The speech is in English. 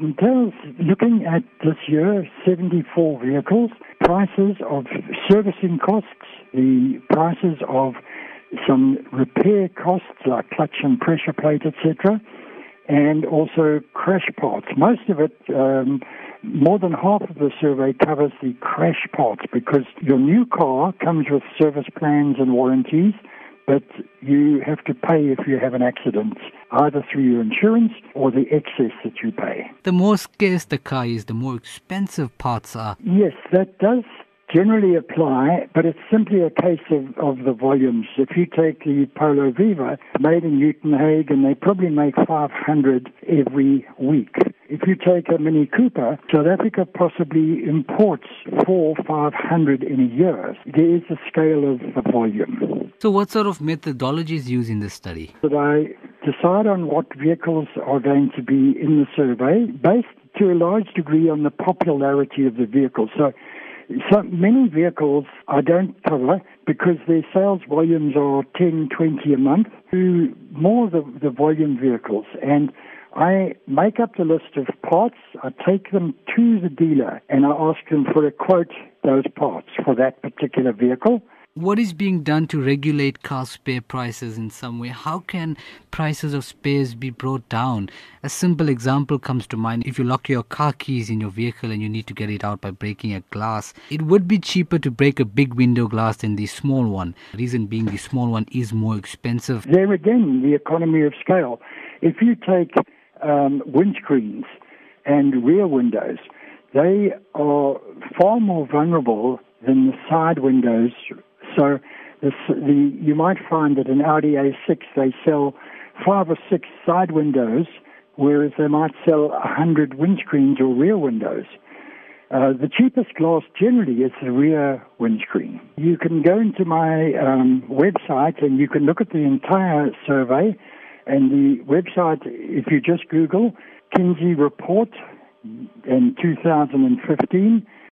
entails looking at this year 74 vehicles, prices of servicing costs, the prices of some repair costs like clutch and pressure plate, etc., and also crash parts. Most of it, um, more than half of the survey covers the crash parts because your new car comes with service plans and warranties but you have to pay if you have an accident, either through your insurance or the excess that you pay. The more scarce the car is, the more expensive parts are. Yes, that does generally apply, but it's simply a case of, of the volumes. If you take the Polo Viva, made in Uitenhage, they probably make 500 every week. If you take a Mini Cooper, South Africa possibly imports four, 500 in a year. There is a scale of the volume. So, what sort of methodologies used in this study? That I decide on what vehicles are going to be in the survey based to a large degree on the popularity of the vehicle. So, so many vehicles I don't cover because their sales volumes are 10, 20 a month to more the, the volume vehicles. And I make up the list of parts, I take them to the dealer, and I ask them for a quote those parts for that particular vehicle. What is being done to regulate car spare prices in some way? How can prices of spares be brought down? A simple example comes to mind. If you lock your car keys in your vehicle and you need to get it out by breaking a glass, it would be cheaper to break a big window glass than the small one. reason being the small one is more expensive. There again, the economy of scale. If you take um, windscreens and rear windows, they are far more vulnerable than the side windows. So the, the, you might find that in Audi A6 they sell five or six side windows, whereas they might sell a hundred windscreens or rear windows. Uh, the cheapest glass generally is the rear windscreen. You can go into my um, website and you can look at the entire survey and the website, if you just Google Kinsey Report in 2015,